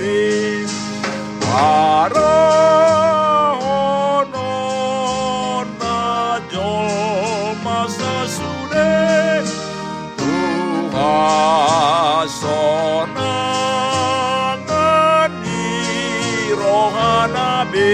Rohanabe arahono na masa sude tuhasonangan ni rohanabe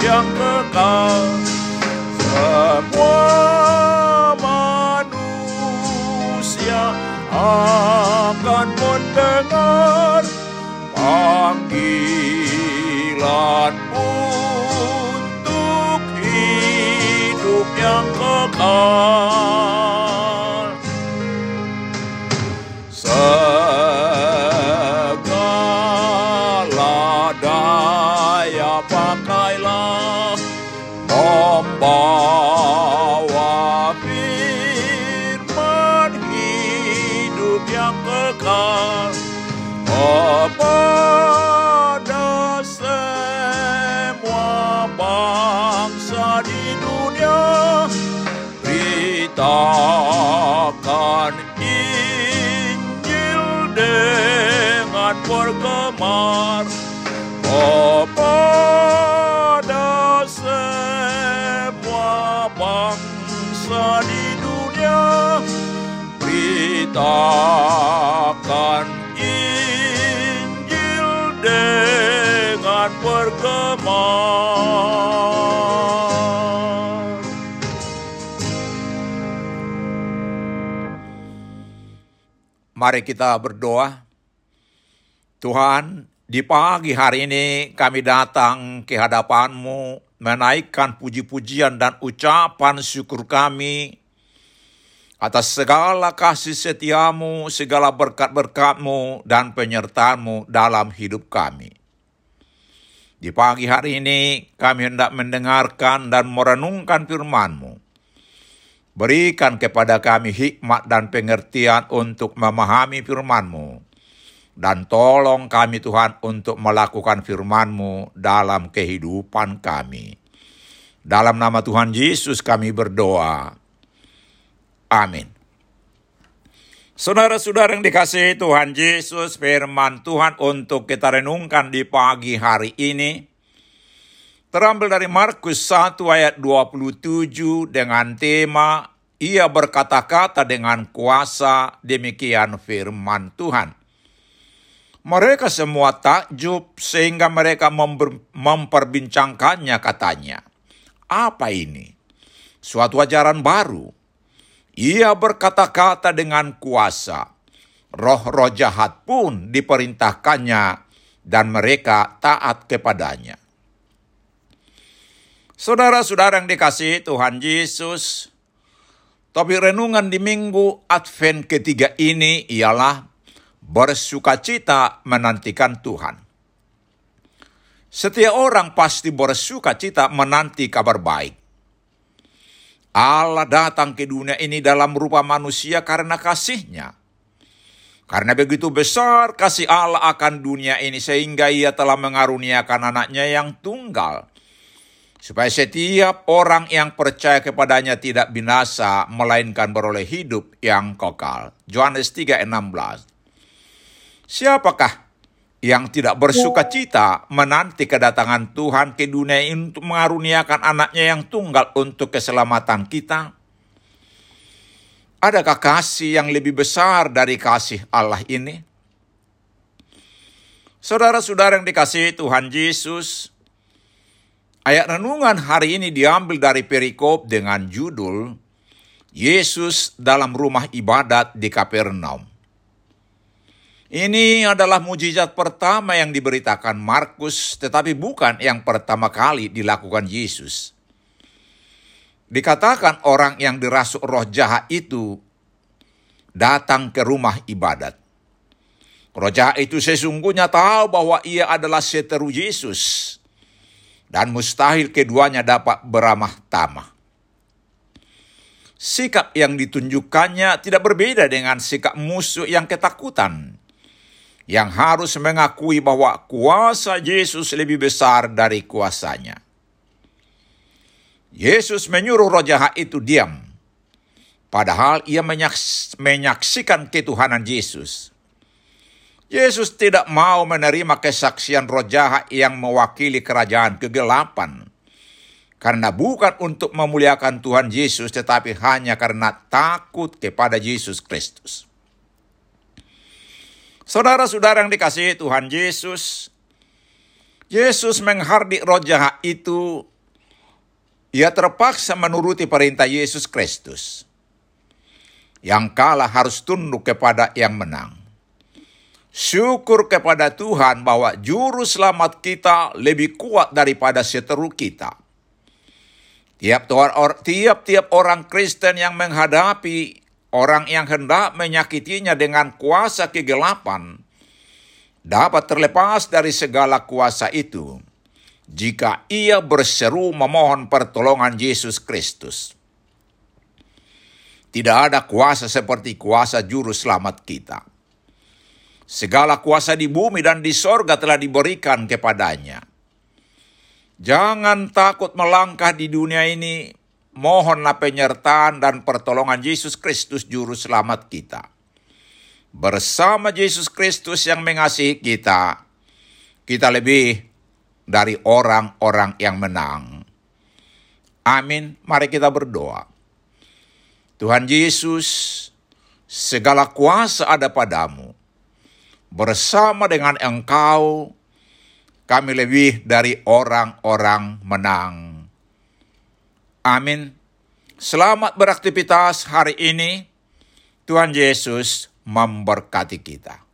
yang kekal semua manusia akan mendengar panggilan untuk hidup yang kekal bergemar kepada semua bangsa di dunia beritakan Injil dengan bergemar Mari kita berdoa. Tuhan, di pagi hari ini kami datang ke hadapan-Mu menaikkan puji-pujian dan ucapan syukur kami atas segala kasih setiamu, segala berkat-berkatmu, dan penyertaanmu dalam hidup kami. Di pagi hari ini kami hendak mendengarkan dan merenungkan firman-Mu. Berikan kepada kami hikmat dan pengertian untuk memahami firman-Mu. Dan tolong kami Tuhan untuk melakukan firman-Mu dalam kehidupan kami. Dalam nama Tuhan Yesus kami berdoa. Amin. Saudara-saudara yang dikasihi Tuhan Yesus, firman Tuhan untuk kita renungkan di pagi hari ini terambil dari Markus 1 ayat 27 dengan tema ia berkata-kata dengan kuasa demikian firman Tuhan. Mereka semua takjub sehingga mereka memperbincangkannya katanya. Apa ini? Suatu ajaran baru ia berkata-kata dengan kuasa. Roh-roh jahat pun diperintahkannya dan mereka taat kepadanya. Saudara-saudara yang dikasihi Tuhan Yesus, topik renungan di minggu Advent ketiga ini ialah bersukacita menantikan Tuhan. Setiap orang pasti bersukacita menanti kabar baik. Allah datang ke dunia ini dalam rupa manusia karena kasihnya. Karena begitu besar kasih Allah akan dunia ini sehingga ia telah mengaruniakan anaknya yang tunggal. Supaya setiap orang yang percaya kepadanya tidak binasa, melainkan beroleh hidup yang kekal. Yohanes 3:16. Siapakah yang tidak bersuka cita menanti kedatangan Tuhan ke dunia ini untuk mengaruniakan anaknya yang tunggal untuk keselamatan kita? Adakah kasih yang lebih besar dari kasih Allah ini? Saudara-saudara yang dikasihi Tuhan Yesus, ayat renungan hari ini diambil dari perikop dengan judul Yesus dalam rumah ibadat di Kapernaum. Ini adalah mujizat pertama yang diberitakan Markus, tetapi bukan yang pertama kali dilakukan Yesus. Dikatakan orang yang dirasuk roh jahat itu datang ke rumah ibadat. Roh jahat itu sesungguhnya tahu bahwa ia adalah seteru Yesus dan mustahil keduanya dapat beramah tamah. Sikap yang ditunjukkannya tidak berbeda dengan sikap musuh yang ketakutan yang harus mengakui bahwa kuasa Yesus lebih besar dari kuasanya. Yesus menyuruh roh jahat itu diam, padahal ia menyaks menyaksikan ketuhanan Yesus. Yesus tidak mau menerima kesaksian roh jahat yang mewakili kerajaan kegelapan, karena bukan untuk memuliakan Tuhan Yesus, tetapi hanya karena takut kepada Yesus Kristus. Saudara-saudara yang dikasihi Tuhan Yesus, Yesus menghardik jahat itu, ia terpaksa menuruti perintah Yesus Kristus. Yang kalah harus tunduk kepada yang menang. Syukur kepada Tuhan bahwa juru selamat kita lebih kuat daripada seteru kita. Tiap-tiap orang Kristen yang menghadapi orang yang hendak menyakitinya dengan kuasa kegelapan dapat terlepas dari segala kuasa itu jika ia berseru memohon pertolongan Yesus Kristus. Tidak ada kuasa seperti kuasa juru selamat kita. Segala kuasa di bumi dan di sorga telah diberikan kepadanya. Jangan takut melangkah di dunia ini mohonlah penyertaan dan pertolongan Yesus Kristus Juru Selamat kita. Bersama Yesus Kristus yang mengasihi kita, kita lebih dari orang-orang yang menang. Amin. Mari kita berdoa. Tuhan Yesus, segala kuasa ada padamu. Bersama dengan Engkau, kami lebih dari orang-orang menang. Amin. Selamat beraktivitas hari ini. Tuhan Yesus memberkati kita.